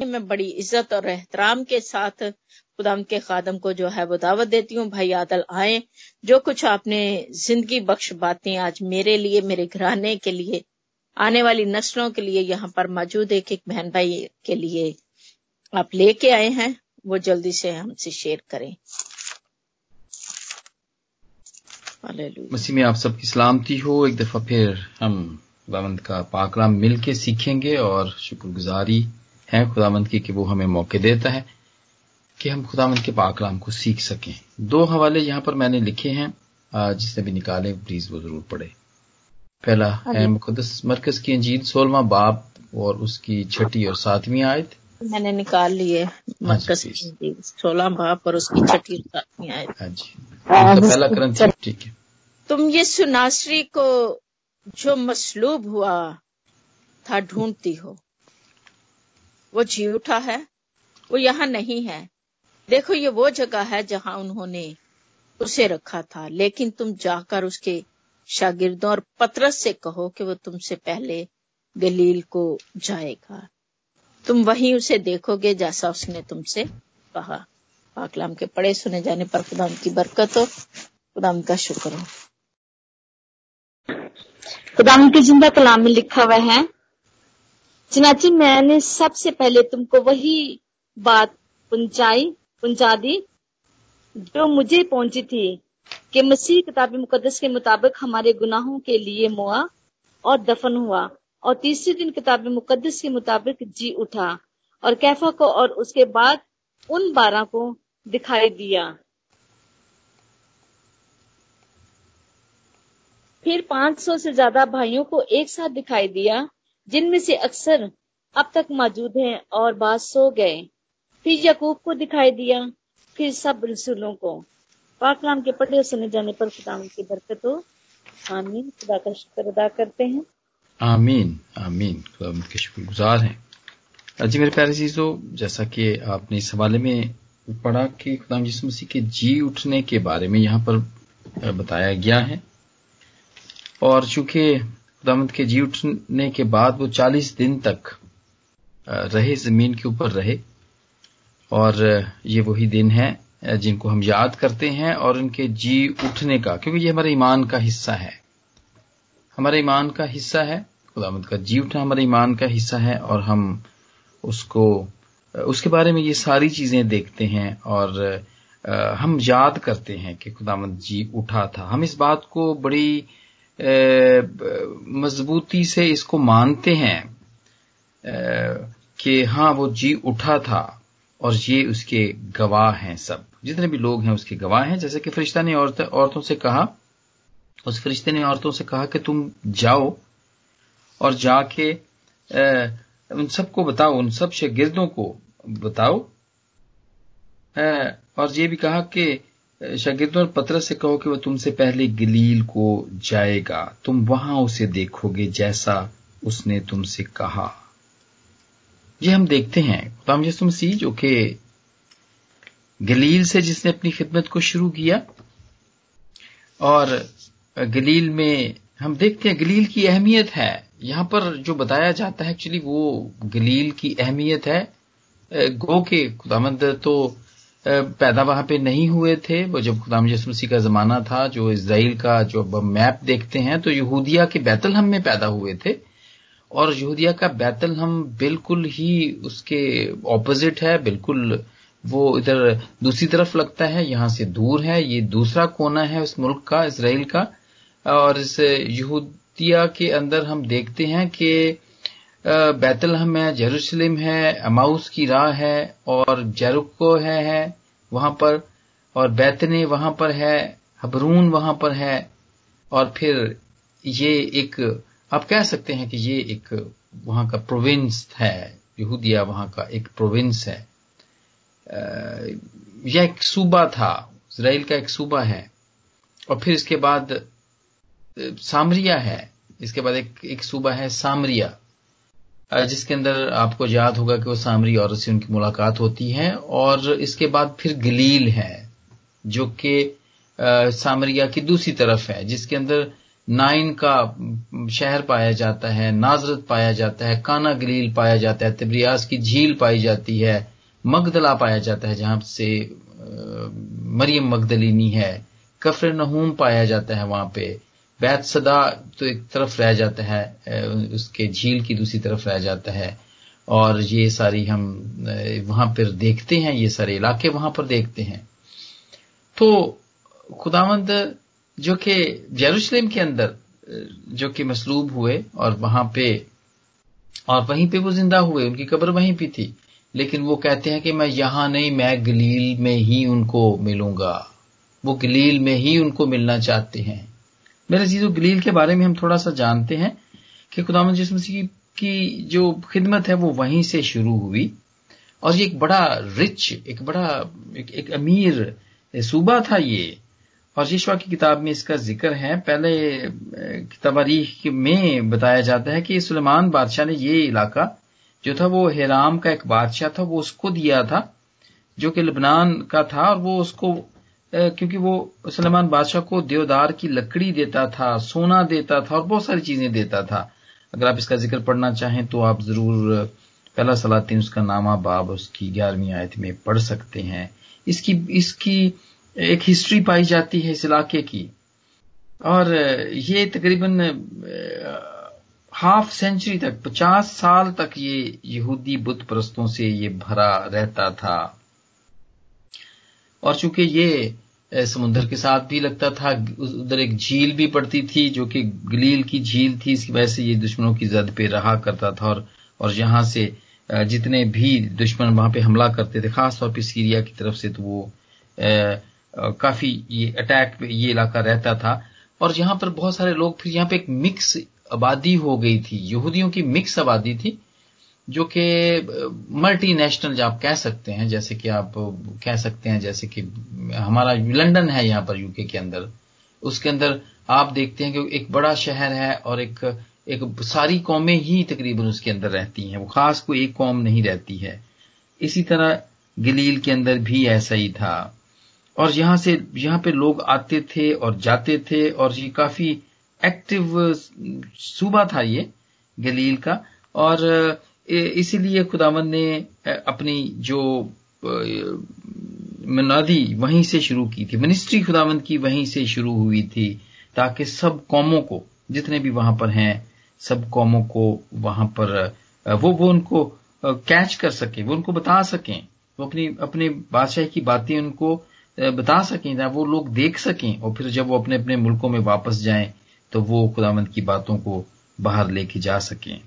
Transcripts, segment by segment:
मैं बड़ी इज़्ज़त और एहतराम के साथ खुदाम के खादम को जो है वो दावत देती हूँ, भाई आदल आए। जो कुछ आपने ज़िंदगी बख्श बातें आज मेरे लिए, मेरे घराने के लिए, आने वाली नस्लों के लिए यहाँ पर मौजूद एक एक बहन भाई के लिए आप लेके आए हैं, वो जल्दी से हमसे शेयर करें। मसीह में आप सबकी सलामती हो। एक दफ़ा फिर हम खुदावंत का पाकलाम मिल के सीखेंगे और शुक्रगुजारी है खुदावंत की कि वो हमें मौके देता है कि हम खुदावंत के पाकलाम को सीख सकें। दो हवाले यहाँ पर मैंने लिखे हैं जिसने भी निकाले प्लीज़ वो ज़रूर पढ़े। पहला हाँ है मुकदस मरकज की अंजीत सोलवा बाप और उसकी छठी और सातवीं आयत। मैंने निकाल लिए हाँ मरकज की सोलह बाप और उसकी छठी और सातवीं आयत। हाँ जी। तो पहला ग्रंथ ठीक है। तुम ये सुनासरी को जो मसलूब हुआ था ढूंढती हो। वो जी उठा है, वो यहाँ नहीं है। देखो, ये वो जगह है जहाँ उन्होंने उसे रखा था। लेकिन तुम जाकर उसके शागिर्दों और पतरस से कहो कि वो तुमसे पहले गलील को जाएगा। तुम वहीं उसे देखोगे जैसा उसने तुमसे कहा। पाकलाम के पड़े सुने जाने पर खुदाम की बरकत हो। खुदाम का शुक्र हो। खुदाम की ज़िंदा कलाम में लिखा हुआ है चनाची मैंने सबसे पहले तुमको वही बात पहुंचाई, पहुँचा दी, जो मुझे पहुँची थी कि मसीह किताब मुकदस के मुताबिक हमारे गुनाहों के लिए मुआ और दफन हुआ और तीसरे दिन किताब मुकदस के मुताबिक जी उठा और कैफा को और उसके बाद उन बारह को दिखाई दिया। फिर 500 से ज़्यादा भाइयों को एक साथ दिखाई दिया जिनमें से अक्सर अब तक मौजूद हैं और बाद सो गए। फिर यकूब को दिखाई दिया, फिर सब रसूलों को। पाकलाम के पढ़े सुने जाने पर खुदा की बरकत हो। आमीन। खुदा का शुक्र अदा करते हैं। आमीन। आमीन। खुदा के शुक्रगुजार हैं। जी मेरे प्यारे चीज़ों जैसा कि आपने इस हवाले में पढ़ा कि खुदा यीशु मसीह के जी उठने के बारे में यहाँ पर बताया गया है। और चूँकि खुदामद के जी उठने के बाद वो चालीस दिन तक रहे, ज़मीन के ऊपर रहे। और ये वही दिन है जिनको हम याद करते हैं और उनके जी उठने का, क्योंकि ये हमारे ईमान का हिस्सा है। हमारे ईमान का हिस्सा है खुदामद का जी उठना हमारे ईमान का हिस्सा है और हम उसको उसके बारे में ये सारी चीज़ें देखते हैं और हम याद करते हैं कि खुदामद जी उठा था। हम इस बात को बड़ी मजबूती से इसको मानते हैं कि हाँ वो जी उठा था और ये उसके गवाह हैं सब। जितने भी लोग हैं उसके गवाह हैं। जैसे कि फरिश्ता ने औरत, औरतों से कहा उस फरिश्ते ने औरतों से कहा कि तुम जाओ और जाके उन सबको बताओ उन सब शागिर्दों को बताओ। और ये भी कहा कि शागिर्दों, और पत्र से कहो कि वह तुमसे पहले गलील को जाएगा। तुम वहाँ उसे देखोगे जैसा उसने तुमसे कहा। ये हम देखते हैं। खुदाम यसु मसीह, जो कि गलील से जिसने अपनी खिदमत को शुरू किया, और गलील में हम देखते हैं गलील की अहमियत है। यहाँ पर जो बताया जाता है एक्चुअली वो गलील की अहमियत है। गो के खुदामंद तो पैदा वहाँ पे नहीं हुए थे। वो जब खुदाम यसु मसीह का जमाना था जो इसराइल का जो अब मैप देखते हैं तो यहूदिया के बैतलहम में पैदा हुए थे। और यहूदिया का बैतलहम बिल्कुल ही उसके ऑपोजिट है बिल्कुल वो इधर दूसरी तरफ़ लगता है यहाँ से दूर है। ये दूसरा कोना है उस मुल्क का इसराइल का। और इस यहूदिया के अंदर हम देखते हैं कि बैतलहम है जेरूसलम है अमाउस की राह है और जेरुको है, है। वहाँ पर, और बैतने वहाँ पर है, हबरून वहाँ पर है, और फिर ये एक, आप कह सकते हैं कि ये एक वहाँ का प्रोविंस है, यहूदिया वहाँ का एक प्रोविंस है। यह एक सूबा था इसराइल का एक सूबा है, और फिर इसके बाद सामरिया है, इसके बाद एक एक सूबा है सामरिया। जिसके अंदर आपको याद होगा कि वो सामरी औरत से उनकी मुलाकात होती है और इसके बाद फिर गलील है, जो कि सामरिया की दूसरी तरफ़ है, जिसके अंदर नाइन का शहर पाया जाता है, नाजरत पाया जाता है, काना गलील पाया जाता है तब्रियाज की झील पाई जाती है, मगदला पाया जाता है, जहाँ से मरियम मगदलिनी है, कफर नहूम पाया जाता है वहाँ पे। बैत सदा तो एक तरफ़ रह जाता है उसके झील की दूसरी तरफ़ रह जाता है। और ये सारी हम वहाँ पर देखते हैं, ये सारे इलाके वहाँ पर देखते हैं। तो खुदावंद, जो कि यरूशलेम के अंदर जो कि मसलूब हुए और वहाँ पे, और वहीं पे वो ज़िंदा हुए, उनकी कब्र वहीं पे थी। लेकिन वो कहते हैं कि मैं यहाँ नहीं, मैं गलील में ही उनको मिलूँगा। वो गलील में ही उनको मिलना चाहते हैं। मेरे चीज़ों गलील के बारे में हम थोड़ा सा जानते हैं कि खुदाम जिस मसीह की जो खिदमत है वो वहीं से शुरू हुई। और ये एक बड़ा रिच एक बड़ा एक, एक अमीर सूबा था ये। और यशवा की किताब में इसका ज़िक्र है। पहले तबारीख में बताया जाता है कि सुलेमान बादशाह ने ये इलाका जो था वो हेराम का एक बादशाह था वो उसको दिया था जो कि लबनान का था और वो उसको क्योंकि वो सलमान बादशाह को देवदार की लकड़ी देता था, सोना देता था और बहुत सारी चीज़ें देता था। अगर आप इसका ज़िक्र पढ़ना चाहें तो आप ज़रूर पहला सलातीन उसका नामा बाब उसकी ग्यारहवीं आयत में पढ़ सकते हैं। इसकी इसकी एक हिस्ट्री पाई जाती है इस इलाके की। और ये तकरीबन हाफ़ सेंचुरी तक, पचास साल तक ये यहूदी बुत परस्तों से ये भरा रहता था। और चूँकि ये समुद्र के साथ भी लगता था उधर एक झील भी पड़ती थी, जो कि गलील की झील थी, इसकी वजह से ये दुश्मनों की जद पे रहा करता था और और यहाँ से जितने भी दुश्मन वहाँ पे हमला करते थे, खासतौर पर सीरिया की तरफ़ से तो वो काफ़ी ये अटैक पे ये इलाका रहता था। और यहाँ पर बहुत सारे लोग फिर यहाँ पे एक मिक्स आबादी हो गई थी, यहूदियों की मिक्स आबादी थी जो कि मल्टी नेशनल आप कह सकते हैं, जैसे कि आप कह सकते हैं, जैसे कि हमारा लंदन है यहाँ पर यूके के अंदर, उसके अंदर आप देखते हैं कि एक बड़ा शहर है और एक एक सारी कौमें ही तकरीबन उसके अंदर रहती हैं, वो खास कोई एक कौम नहीं रहती है। इसी तरह गलील के अंदर भी ऐसा ही था। और यहाँ से, यहाँ पे लोग आते थे और जाते थे और ये काफ़ी एक्टिव सूबा था ये, गलील का। और इसीलिए खुदावंद ने अपनी जो मनादी वहीं से शुरू की थी। मिनिस्ट्री खुदावंद की वहीं से शुरू हुई थी, ताकि सब कौमों को, जितने भी वहाँ पर हैं, सब कौमों को वहाँ पर वो वो उनको कैच कर सके, वो उनको बता सकें। वो अपनी, अपने बादशाह की बातें उनको बता सकें या वो लोग देख सकें, और फिर जब वो अपने अपने मुल्कों में वापस जाएँ तो वो खुदावंद की बातों को बाहर लेके जा सकें।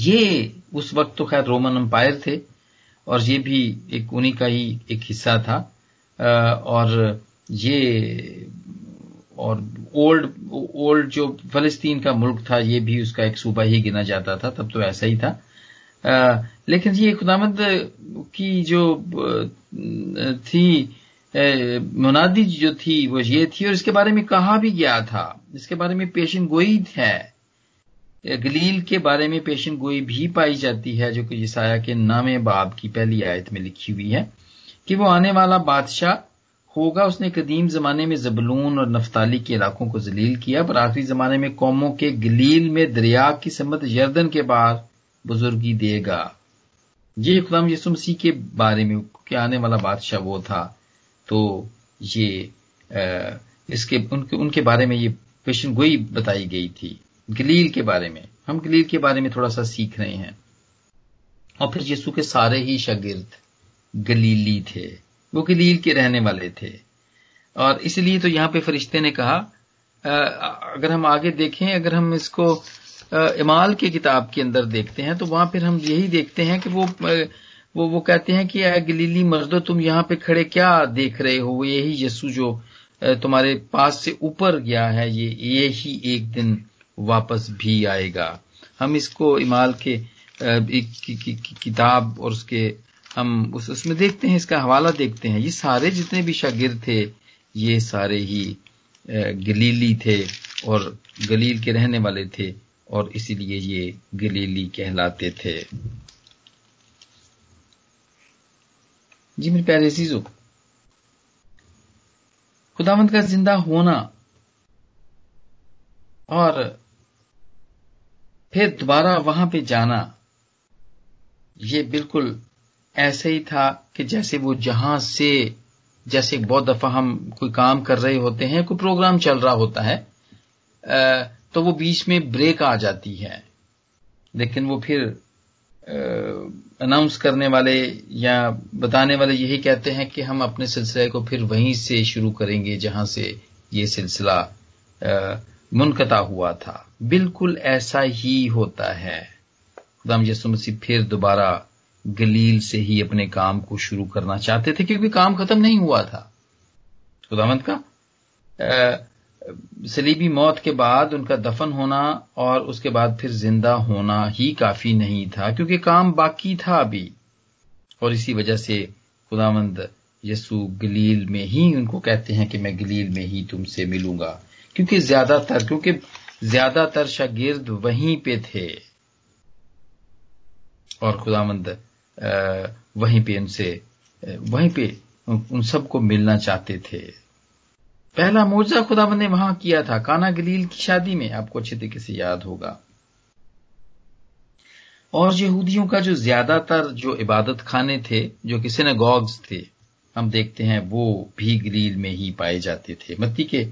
ये उस वक्त तो खैर रोमन अंपायर थे और ये भी एक उन्हीं का ही एक हिस्सा था। और ये, और ओल्ड ओल्ड जो फलस्तीन का मुल्क था, ये भी उसका एक सूबा ही गिना जाता था, तब तो ऐसा ही था। लेकिन ये खुदामद की जो थी मुनादी जो थी, वो ये थी, और इसके बारे में कहा भी गया था। इसके बारे में पेशन गोई है। गलील के बारे में पेशन गोई भी पाई जाती है जो कि ईसाया के नामे बाब की पहली आयत में लिखी हुई है कि वो आने वाला बादशाह होगा। उसने कदीम जमाने में जबलून और नफ्ताली के इलाकों को जलील किया पर आखिरी जमाने में कौमों के गलील में दरिया की समत यर्दन के बाद बुजुर्गी देगा। ये खुदाम यसु मसीह के बारे में कि आने वाला बादशाह वो था तो ये आ, इसके उनके उनके बारे में ये पेशन गोई बताई गई थी। गलील के बारे में, हम गलील के बारे में थोड़ा सा सीख रहे हैं। और फिर यीशु के सारे ही शागिर्द गलीली थे। वो गलील के रहने वाले थे। और इसलिए तो यहाँ पे फरिश्ते ने कहा अगर हम आगे देखें, अगर हम इसको इमाल की किताब के अंदर देखते हैं तो वहाँ फिर हम यही देखते हैं कि वो वो वो कहते हैं कि गलीली मर्दो, तुम यहाँ पे खड़े क्या देख रहे हो? यही यीशु जो तुम्हारे पास से ऊपर गया है, ये यही एक दिन वापस भी आएगा। हम इसको इमाल के एक किताब और उसके, हम उस, उसमें देखते हैं, इसका हवाला देखते हैं। ये सारे जितने भी शागिर थे, ये सारे ही गलीली थे और गलील के रहने वाले थे और इसीलिए ये गलीली कहलाते थे। जी मेरे प्यारे अजीजों, खुदावंत का ज़िंदा होना और फिर दोबारा वहाँ पे जाना। ये बिल्कुल ऐसे ही था कि जैसे वो जहाँ से, जैसे बहुत दफ़ा हम कोई काम कर रहे होते हैं, कोई प्रोग्राम चल रहा होता है तो वो बीच में ब्रेक आ जाती है। लेकिन वो फिर अनाउंस करने वाले या बताने वाले यही कहते हैं कि हम अपने सिलसिले को फिर वहीं से शुरू करेंगे जहाँ से ये सिलसिला मुनकता हुआ था। बिल्कुल ऐसा ही होता है। खुदाम यसु मसीह फिर दोबारा गलील से ही अपने काम को शुरू करना चाहते थे, क्योंकि काम खत्म नहीं हुआ था। खुदामंद का? सलीबी मौत के बाद उनका दफन होना और उसके बाद फिर ज़िंदा होना ही काफ़ी नहीं था, क्योंकि काम बाकी था अभी। और इसी वजह से खुदामंद यसु गलील में ही उनको कहते हैं कि मैं गलील में ही तुमसे मिलूँगा, क्योंकि ज़्यादातर, क्योंकि ज़्यादातर शागिर्द वहीं पे थे। और खुदामंद वहीं पे उनसे वहीं पे उन सबको मिलना चाहते थे। पहला मोजा खुदाबंद ने वहाँ किया था, काना गलील की शादी में। आपको अच्छे तरीके से याद होगा। और यहूदियों का जो ज़्यादातर जो इबादत खाने थे, जो कि सिनेगॉग्स थे, हम देखते हैं वो भी गलील में ही पाए जाते थे। मत्ती के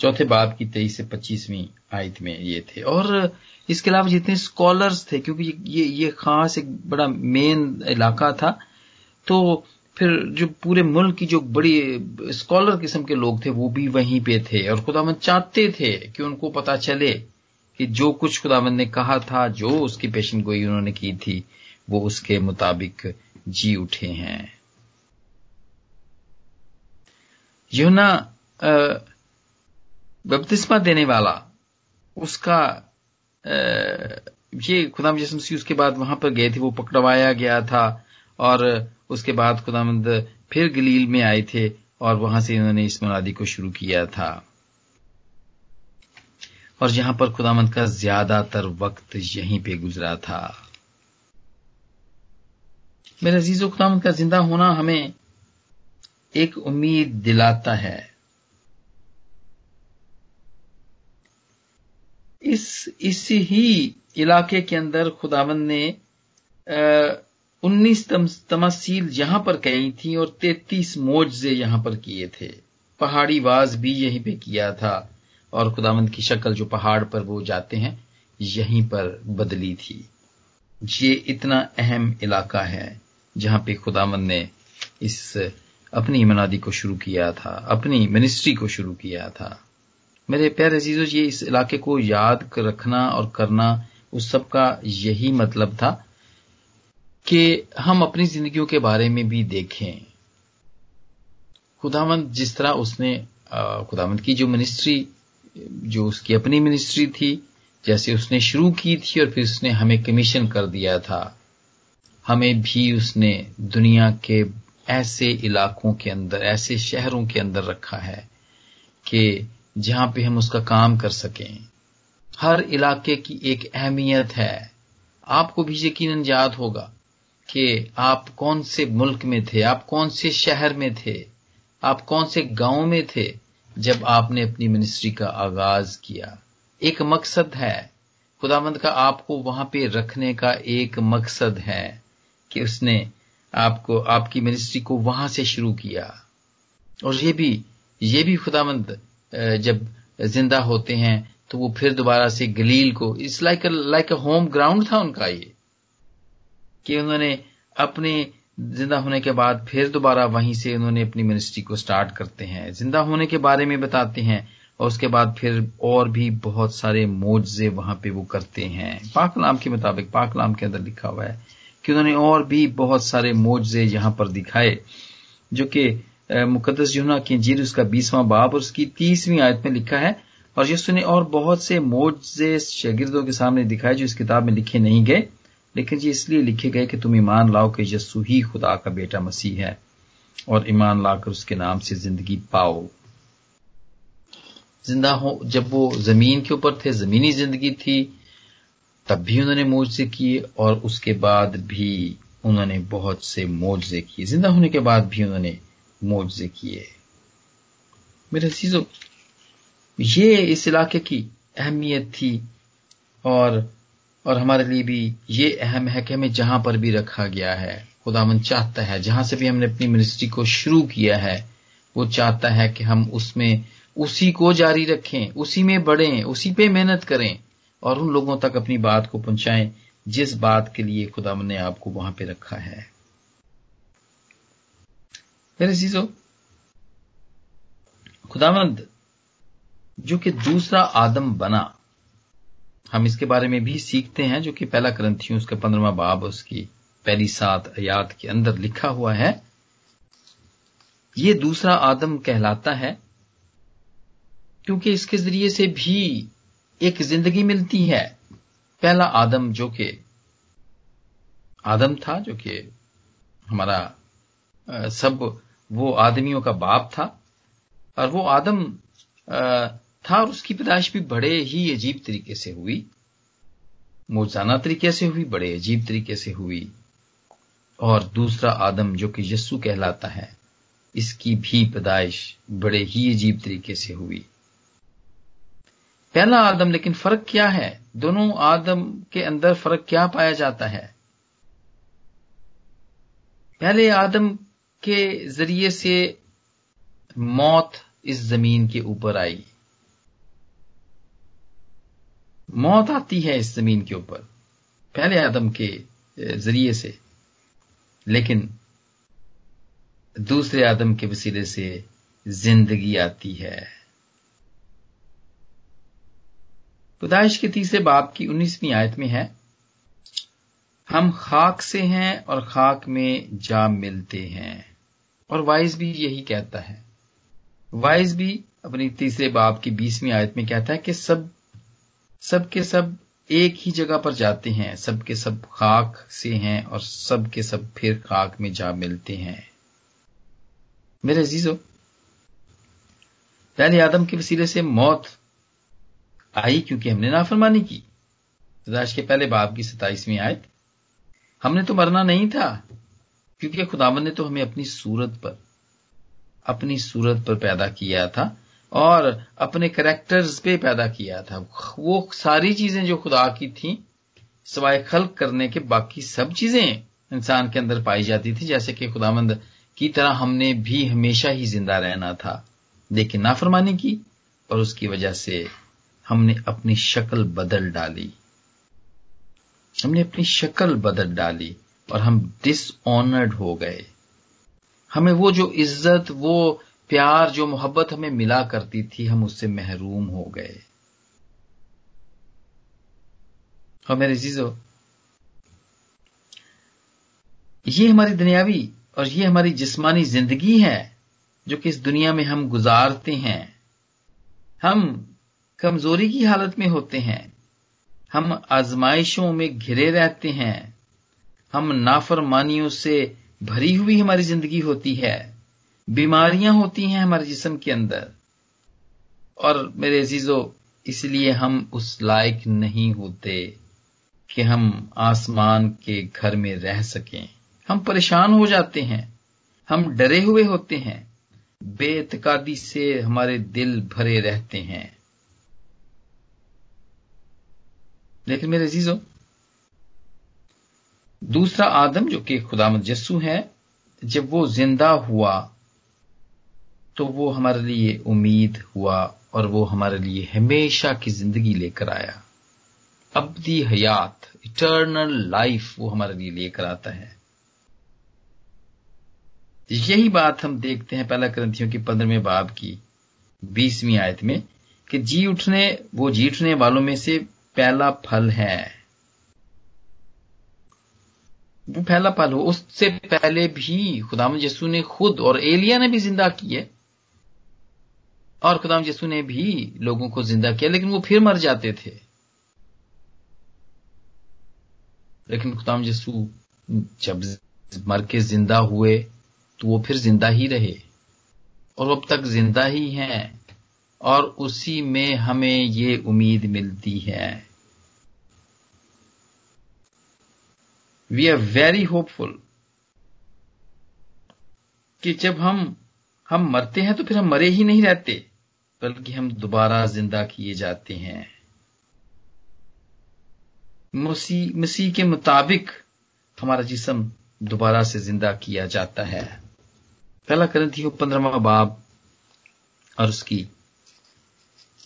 चौथे बाब की तेईस से पच्चीसवीं आयत में ये थे। और इसके अलावा जितने स्कॉलर्स थे, क्योंकि ये ये खास एक बड़ा मेन इलाका था तो फिर जो पूरे मुल्क की जो बड़ी स्कॉलर किस्म के लोग थे, वो भी वहीं पे थे। और खुदामंद चाहते थे कि उनको पता चले कि जो कुछ खुदामंद ने कहा था, जो उसकी पेशन गोई उन्होंने की थी, वो उसके मुताबिक जी उठे हैं। यूना बपतिस्मा देने वाला, उसका ये खुदाम यसमसी उसके बाद वहाँ पर गए थे, वो पकड़वाया गया था, और उसके बाद खुदामंद फिर गलील में आए थे, और वहाँ से इन्होंने इस मुनादी को शुरू किया था। और यहाँ पर खुदामंद का ज़्यादातर वक्त यहीं पे गुजरा था। मेरे अज़ीज़, खुदामंद का ज़िंदा होना हमें एक उम्मीद दिलाता है। इस इस ही इलाके के अंदर खुदावंद ने उन्नीस तमसील यहाँ पर कही थी और तैतीस मोजे यहाँ पर किए थे। पहाड़ी वाज भी यहीं पे किया था और खुदावंद की शक्ल जो पहाड़ पर वो जाते हैं, यहीं पर बदली थी। ये इतना अहम इलाका है जहाँ पे खुदावंद ने इस, अपनी मनादी को शुरू किया था, अपनी मिनिस्ट्री को शुरू किया था। मेरे प्यारे अजीजो, ये इस इलाके को याद रखना और करना उस सब का यही मतलब था कि हम अपनी जिंदगियों के बारे में भी देखें। खुदावंत जिस तरह उसने खुदावंत की जो मिनिस्ट्री जो उसकी अपनी मिनिस्ट्री थी, जैसे उसने शुरू की थी और फिर उसने हमें कमीशन कर दिया था, हमें भी उसने दुनिया के ऐसे इलाकों के अंदर, ऐसे शहरों के अंदर रखा है कि जहाँ पे हम उसका काम कर सकें। हर इलाके की एक अहमियत है। आपको भी यकीन याद होगा कि आप कौन से मुल्क में थे, आप कौन से शहर में थे, आप कौन से गाँव में थे, जब आपने अपनी मिनिस्ट्री का आगाज़ किया। एक मकसद है। खुदामंद का आपको वहाँ पे रखने का एक मकसद है कि उसने आपको, आपकी मिनिस्ट्री को वहाँ से शुरू किया। और ये भी ये भी खुदामंद जब ज़िंदा होते हैं तो वो फिर दोबारा से गलील को it's like like a home ground था उनका ये। कि उन्होंने अपने ज़िंदा होने के बाद फिर दोबारा वहीं से उन्होंने अपनी मिनिस्ट्री को स्टार्ट करते हैं। ज़िंदा होने के बारे में बताते हैं, और उसके बाद फिर और भी बहुत सारे मोजे वहाँ पे वो करते हैं। पाकलाम के मुताबिक पाकलाम के अंदर लिखा हुआ है कि उन्होंने और भी बहुत सारे मोजे यहाँ पर दिखाए, जो कि मुकदस जुना की जीर उसका बीसवां बाब और उसकी तीसवीं आयत में लिखा है, और यीशु ने और बहुत से मोजे शगिर्दों के सामने दिखाए जो इस किताब में लिखे नहीं गए, लेकिन ये इसलिए लिखे गए कि तुम ईमान लाओ कि यस्सु ही खुदा का बेटा मसीह है, और ईमान लाकर उसके नाम से ज़िंदगी पाओ। ज़िंदा हो, जब वो ज़मीन के ऊपर थे, जमीनी ज़िंदगी थी, तब भी उन्होंने मोजे किए, और उसके बाद भी उन्होंने बहुत से मोजे किए। ज़िंदा होने के बाद भी उन्होंने मोजे किए। मेरे चीज़ों, ये इस इलाके की अहमियत थी और और हमारे लिए भी ये अहम है कि हमें जहाँ पर भी रखा गया है खुदावन चाहता है, जहाँ से भी हमने अपनी मिनिस्ट्री को शुरू किया है, वो चाहता है कि हम उसमें उसी को जारी रखें, उसी में बढ़ें, उसी पे मेहनत करें और उन लोगों तक अपनी बात को पहुंचाएँ, जिस बात के लिए खुदावन ने आपको वहाँ पे रखा है। मेरे चीज़ों खुदावंद, जो कि दूसरा आदम बना, हम इसके बारे में भी सीखते हैं, जो कि पहला ग्रंथियों, उसका पंद्रवा बाब, उसकी पहली सात आयात के अंदर लिखा हुआ है। ये दूसरा आदम कहलाता है, क्योंकि इसके ज़रिए से भी एक ज़िंदगी मिलती है। पहला आदम जो कि आदम था, जो कि हमारा सब वो आदमियों का बाप था और वो आदम था और उसकी पैदाइश भी बड़े ही अजीब तरीके से हुई। मोजाना तरीके से हुई, बड़े अजीब तरीके से हुई। और दूसरा आदम जो कि यस्सु कहलाता है, इसकी भी पैदाइश बड़े ही अजीब तरीके से हुई। पहला आदम, लेकिन फ़र्क क्या है? दोनों आदम के अंदर फ़र्क क्या पाया जाता है? पहले आदम के ज़रिए से मौत इस ज़मीन के ऊपर आई। मौत आती है इस ज़मीन के ऊपर, पहले आदम के ज़रिए से। लेकिन दूसरे आदम के वसीले से ज़िंदगी आती है। पैदाइश के तीसरे बाप की उन्नीसवीं आयत में है हम खाक से हैं और खाक में जा मिलते हैं। और वाइज भी यही कहता है। वाइज भी अपनी तीसरे बाप की बीसवीं आयत में कहता है कि सब सब के सब एक ही जगह पर जाते हैं। सब के सब खाक से हैं और सब के सब फिर खाक में जा मिलते हैं। मेरे अजीजो, पहले आदम के वसीले से मौत आई क्योंकि हमने नाफरमानी की। के पहले बाप की सताइसवीं आयत हमने तो मरना नहीं था। क्योंकि खुदावन ने तो हमें अपनी सूरत पर, अपनी सूरत पर पैदा किया था और अपने करेक्टर्स पे पैदा किया था। वो सारी चीज़ें जो खुदा की थी सवाए खल्क करने के बाकी सब चीज़ें इंसान के अंदर पाई जाती थी, जैसे कि खुदावंद की तरह हमने भी हमेशा ही ज़िंदा रहना था। लेकिन नाफरमानी की और उसकी वजह से हमने अपनी शक्ल बदल डाली। हमने अपनी शक्ल बदल डाली और हम डिसऑनर्ड हो गए। हमें वो जो इज़्ज़त, वो प्यार, जो मोहब्बत हमें मिला करती थी, हम उससे महरूम हो गए। और मेरे जीजो, ये हमारी दुनियावी और ये हमारी जिस्मानी ज़िंदगी है, जो कि इस दुनिया में हम गुजारते हैं। हम कमज़ोरी की हालत में होते हैं। हम आजमाइशों में घिरे रहते हैं। हम नाफरमानियों से भरी हुई हमारी ज़िंदगी होती है। बीमारियाँ होती हैं हमारे जिस्म के अंदर। और मेरे अजीजों, इसलिए हम उस लायक नहीं होते कि हम आसमान के घर में रह सकें। हम परेशान हो जाते हैं। हम डरे हुए होते हैं। बेतकादी से हमारे दिल भरे रहते हैं। लेकिन मेरे अजीजों, दूसरा आदम जो कि खुदामद यस्सु है, जब वो ज़िंदा हुआ तो वो हमारे लिए उम्मीद हुआ और वो हमारे लिए हमेशा की ज़िंदगी लेकर आया। अब्दी हयात इटर्नल लाइफ वो हमारे लिए लेकर आता है। यही बात हम देखते हैं पहला ग्रंथियों की पंद्रहवें बाब की, बीसवीं आयत में, कि जी उठने, वो जी उठने वालों में से पहला फल है। वो पहला फल हो उससे पहले भी खुदाम यसू ने खुद और एलिया ने भी ज़िंदा किए और खुदाम यसू ने भी लोगों को ज़िंदा किया, लेकिन वो फिर मर जाते थे। लेकिन खुदाम यसू जब मर के ज़िंदा हुए तो वो फिर ज़िंदा ही रहे। और अब तक ज़िंदा ही हैं, और उसी में हमें ये उम्मीद मिलती है। वी आर वेरी होपफुल कि जब हम हम मरते हैं तो फिर हम मरे ही नहीं रहते, बल्कि हम दोबारा ज़िंदा किए जाते हैं। मसीह के मुताबिक हमारा जिसम दोबारा से ज़िंदा किया जाता है। पहला ग्रंथियों पंद्रहवा बाब और उसकी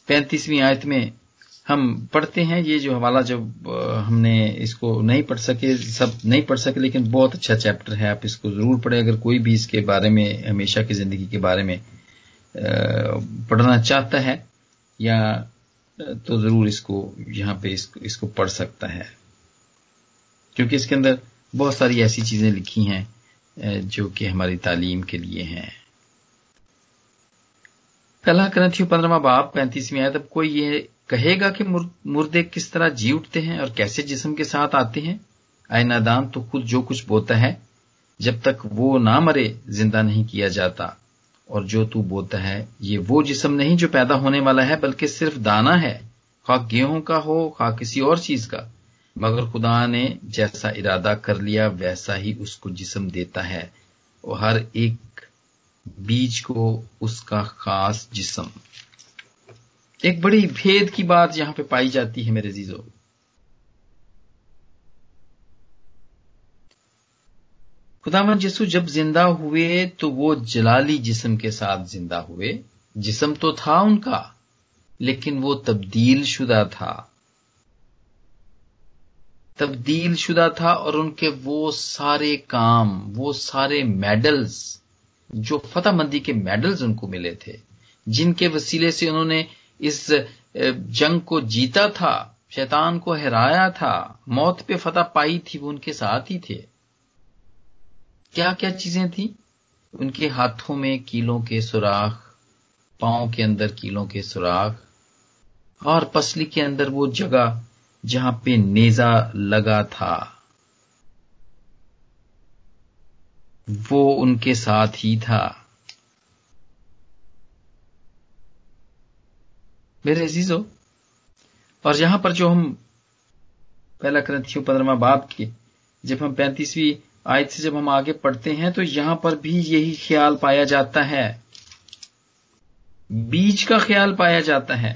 पैंतीसवीं आयत में हम पढ़ते हैं ये जो हवाला जब हमने इसको नहीं पढ़ सके सब नहीं पढ़ सके लेकिन बहुत अच्छा चैप्टर है आप इसको ज़रूर पढ़ें। अगर कोई भी इसके बारे में हमेशा की ज़िंदगी के बारे में पढ़ना चाहता है या तो ज़रूर इसको यहाँ पे इसको, इसको पढ़ सकता है। क्योंकि इसके अंदर बहुत सारी ऐसी चीज़ें लिखी हैं जो कि हमारी तालीम के लिए हैं। पहला ग्रंथियों पंद्रहवा बाप पैंतीसवीं आयत अब कोई ये कहेगा कि मुर्दे किस तरह जी उठते हैं और कैसे जिस्म के साथ आते हैं? आय नादान तो खुद जो कुछ बोता है, जब तक वो ना मरे, ज़िंदा नहीं किया जाता। और जो तू बोता है, ये वो जिसम नहीं जो पैदा होने वाला है, बल्कि सिर्फ़ दाना है। खा गेहूँ का हो खा किसी और चीज़ का। मगर खुदा ने जैसा इरादा कर लिया, वैसा ही उसको जिसम देता है। और हर एक बीज को उसका खास जिसम। एक बड़ी भेद की बात यहाँ पे पाई जाती है मेरे जीजो खुदावन यसु जब ज़िंदा हुए तो वो जलाली जिस्म के साथ ज़िंदा हुए। जिस्म तो था उनका, लेकिन वो तब्दील शुदा था। तब्दील शुदा था और उनके वो सारे काम, वो सारे मेडल्स, जो फतेहमंदी के मेडल्स उनको मिले थे, जिनके वसीले से उन्होंने इस जंग को जीता था, शैतान को हराया था, मौत पे फतह पाई थी, वो उनके साथ ही थे। क्या क्या चीज़ें थी? उनके हाथों में कीलों के सुराख, पाँव के अंदर कीलों के सुराख, और पसली के अंदर वो जगह जहाँ पे नेजा लगा था। वो उनके साथ ही था। मेरे अजीजो, और यहाँ पर जो हम पहला ग्रंथियों पंद्रहवा बाप के, जब हम पैंतीसवीं आयत से जब हम आगे पढ़ते हैं तो यहाँ पर भी यही ख्याल पाया जाता है। बीज का ख्याल पाया जाता है।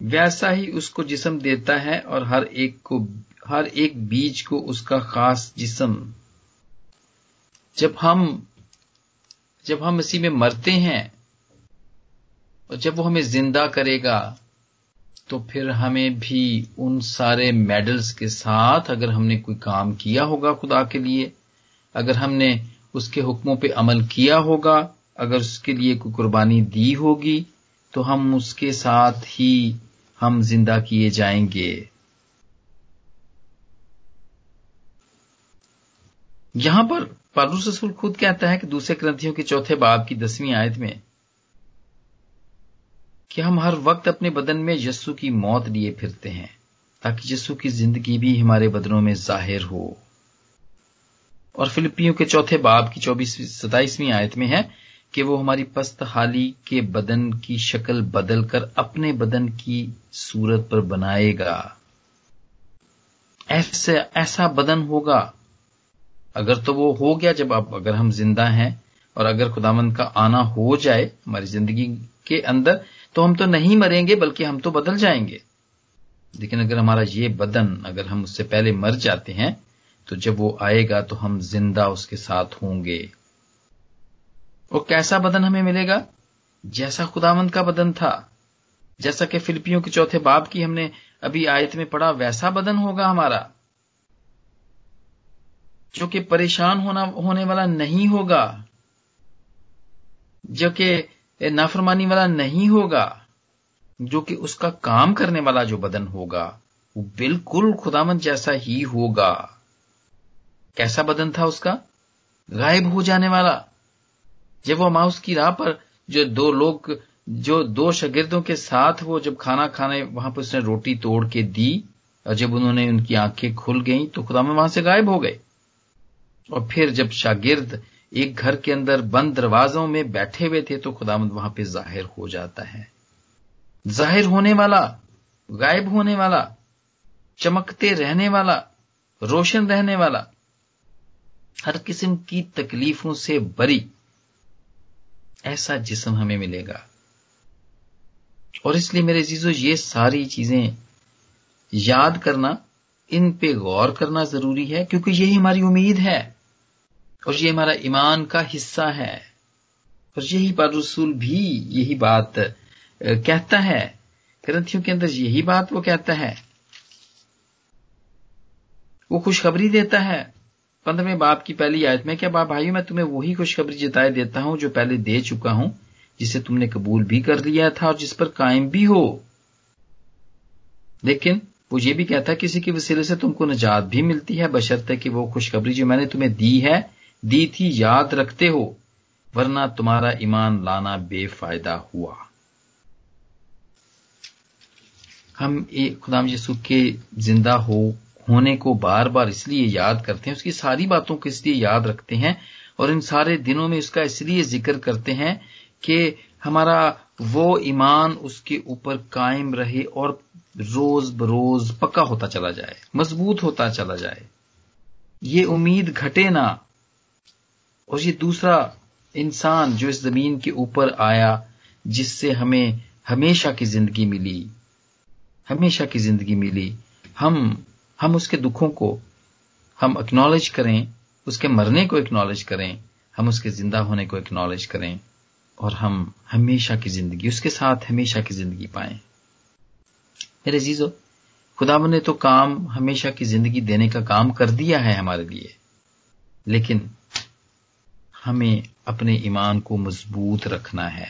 वैसा ही उसको जिसम देता है, और हर एक को, हर एक बीज को उसका खास जिसम। जब हम जब हम इसी में मरते हैं और जब वो हमें ज़िंदा करेगा तो फिर हमें भी उन सारे मेडल्स के साथ अगर हमने कोई काम किया होगा खुदा के लिए, अगर हमने उसके हुक्मों पे अमल किया होगा, अगर उसके लिए कोई कुर्बानी दी होगी तो हम उसके साथ ही हम ज़िंदा किए जाएँगे। यहाँ पर पालूस रसूल खुद कहता है कि दूसरे ग्रंथियों के चौथे बाब की दसवीं आयत में कि हम हर वक्त अपने बदन में यस्सु की मौत लिए फिरते हैं, ताकि यस्सु की ज़िंदगी भी हमारे बदनों में ज़ाहिर हो। और फिलिपियों के चौथे बाब की चौबीस सताइसवीं आयत में है कि वो हमारी पस्त हाली के बदन की शक्ल बदलकर अपने बदन की सूरत पर बनाएगा। ऐसे, ऐसा बदन होगा। अगर तो वो हो गया जब आप, अगर हम ज़िंदा हैं और अगर खुदामंद का आना हो जाए हमारी ज़िंदगी के अंदर तो हम तो नहीं मरेंगे, बल्कि हम तो बदल जाएँगे। लेकिन अगर हमारा ये बदन, अगर हम उससे पहले मर जाते हैं तो जब वो आएगा तो हम ज़िंदा उसके साथ होंगे। और कैसा बदन हमें मिलेगा? जैसा खुदावंत का बदन था। जैसा कि फिलिपियों के चौथे बाब की हमने अभी आयत में पढ़ा, वैसा बदन होगा हमारा। जो कि परेशान होना, होने वाला नहीं होगा। जो कि नाफरमानी वाला नहीं होगा, जो कि उसका काम करने वाला जो बदन होगा, वो बिल्कुल खुदामंद जैसा ही होगा। कैसा बदन था उसका? गायब हो जाने वाला। जब वो माउस की राह पर जो दो लोग, जो दो शगिर्दों के साथ वो जब खाना खाने, वहाँ पर उसने रोटी तोड़ के दी, और जब उन्होंने उनकी आँखें खुल गईं तो खुदा में वहाँ से गायब हो गए। और फिर जब शागिर्द एक घर के अंदर बंद दरवाजों में बैठे हुए थे तो खुदामद वहाँ पे ज़ाहिर हो जाता है। ज़ाहिर होने वाला, गायब होने वाला, चमकते रहने वाला, रोशन रहने वाला, हर किस्म की तकलीफों से बरी, ऐसा जिसम हमें मिलेगा। और इसलिए मेरे जीजो, ये सारी चीज़ें याद करना, इन पे गौर करना ज़रूरी है, क्योंकि यही हमारी उम्मीद है। और ये हमारा ईमान का हिस्सा है। और यही पर रसूल भी यही बात कहता है। ग्रंथियों के अंदर यही बात वो कहता है। वो खुशखबरी देता है। पंद्रहवें बाप की पहली आयत में, क्या बाप भाई मैं तुम्हें वही खुशखबरी जताए देता हूँ जो पहले दे चुका हूँ, जिसे तुमने कबूल भी कर लिया था और जिस पर कायम भी हो? लेकिन वो ये भी कहता है, किसी के वसीले से तुमको निजात भी मिलती है, बशर्ते कि वो खुशखबरी जो मैंने तुम्हें दी है दी थी याद रखते हो, वरना तुम्हारा ईमान लाना बेफायदा हुआ। हम खुदाम यसु के ज़िंदा हो, होने को बार बार इसलिए याद करते हैं, उसकी सारी बातों को इसलिए याद रखते हैं, और इन सारे दिनों में उसका इसलिए ज़िक्र करते हैं कि हमारा वो ईमान उसके ऊपर कायम रहे और रोज बरोज पक्का होता चला जाए, मज़बूत होता चला जाए। ये उम्मीद घटे ना और ये दूसरा इंसान जो इस ज़मीन के ऊपर आया, जिससे हमें हमेशा की ज़िंदगी मिली, हमेशा की ज़िंदगी मिली। हम हम उसके दुखों को, हम एक्नॉलेज करें, उसके मरने को एक्नॉलेज करें, हम उसके ज़िंदा होने को एक्नॉलेज करें, और हम हमेशा की ज़िंदगी, उसके साथ हमेशा की ज़िंदगी पाए। मेरे जीजो खुदा ने तो काम, हमेशा की ज़िंदगी देने का काम कर दिया है हमारे लिए। लेकिन हमें अपने ईमान को मज़बूत रखना है।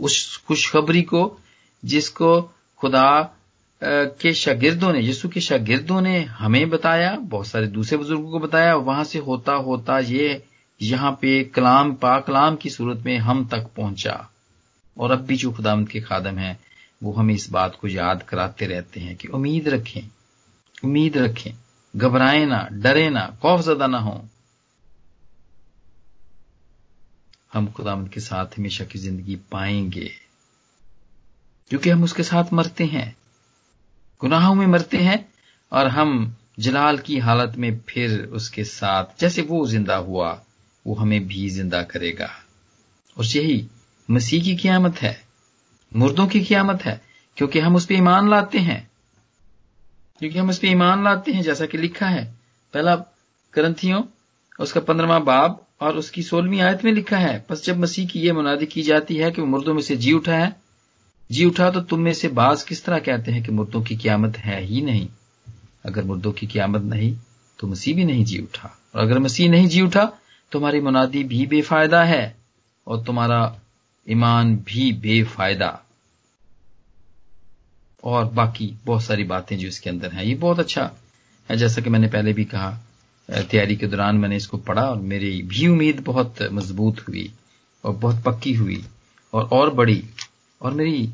उस खुशखबरी को, जिसको खुदा के शागिर्दों ने, यीशु के शागिर्दों ने हमें बताया, बहुत सारे दूसरे बुज़ुर्गों को बताया, वहाँ से होता होता ये, यहाँ पे कलाम पा कलाम की सूरत में हम तक पहुँचा। और अब भी जो खुदामद के खादम हैं, वो हमें इस बात को याद कराते रहते हैं कि उम्मीद रखें उम्मीद रखें, घबराए ना, डरे ना खौफ खौफजदा ना हो। हम खुदामद के साथ हमेशा की ज़िंदगी पाएँगे, क्योंकि हम उसके साथ मरते हैं। गुनाहों में मरते हैं और हम जलाल की हालत में फिर उसके साथ, जैसे वो ज़िंदा हुआ, वो हमें भी ज़िंदा करेगा। और यही मसीह की क्यामत है, मुर्दों की क्यामत है, क्योंकि हम उस पर ईमान लाते हैं। क्योंकि हम उस पर ईमान लाते हैं, जैसा कि लिखा है। पहला ग्रंथियों उसका पंद्रहवा बाब और उसकी सोलहवीं आयत में लिखा है, बस जब मसीह की यह मुनादी की जाती है कि वो मुर्दों में से जी उठा है, जी उठा तो तुम में से बाज किस तरह कहते हैं कि मुर्दों की क्यामत है ही नहीं? अगर मुर्दों की क्यामत नहीं तो मसीह भी नहीं जी उठा। और अगर मसीह नहीं जी उठा, तुम्हारी मुनादी भी बेफायदा है और तुम्हारा ईमान भी बेफायदा। और बाकी बहुत सारी बातें जो इसके अंदर हैं, ये बहुत अच्छा है। जैसा कि मैंने पहले भी कहा तैयारी के दौरान मैंने इसको पढ़ा और मेरी भी उम्मीद बहुत मज़बूत हुई और बहुत पक्की हुई और और बड़ी और मेरी,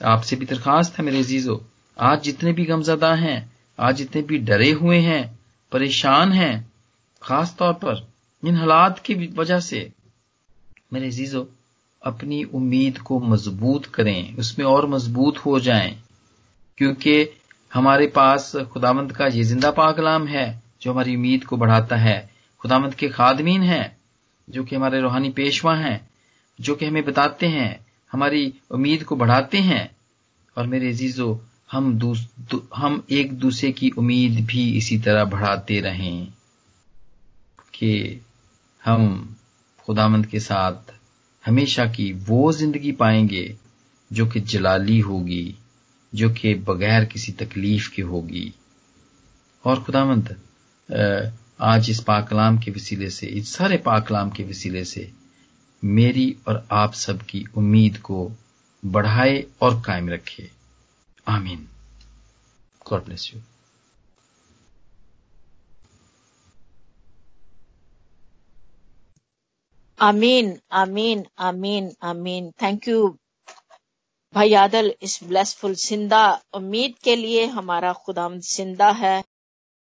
आपसे भी दरखास्त है मेरे अजीजो, आज जितने भी गमजदा हैं, आज जितने भी डरे हुए हैं, परेशान हैं, खास तौर पर इन हालात की वजह से, मेरे जीजो अपनी उम्मीद को मज़बूत करें, उसमें और मज़बूत हो जाएँ, क्योंकि हमारे पास खुदामंद का ये ज़िंदा पाकलाम है। जो हमारी उम्मीद को बढ़ाता है। खुदामंद के खादमीन हैं जो कि हमारे रूहानी पेशवा हैं जो कि हमें बताते हैं हमारी उम्मीद को बढ़ाते हैं। और मेरे अजीजो हम दू, हम एक दूसरे की उम्मीद भी इसी तरह बढ़ाते रहें कि हम खुदामंद के साथ हमेशा की वो ज़िंदगी पाएँगे जो कि जलाली होगी जो कि बगैर किसी तकलीफ़ के होगी। और खुदामंद आज इस पाकलाम के वसीले से, इस सारे पाकलाम के वसीले से मेरी और आप सबकी उम्मीद को बढ़ाए और कायम रखे। आमीन। God bless you. आमीन आमीन आमीन आमीन। थैंक यू भाई आदल, इस ब्लेसफुल ज़िंदा उम्मीद के लिए हमारा खुदाम ज़िंदा है।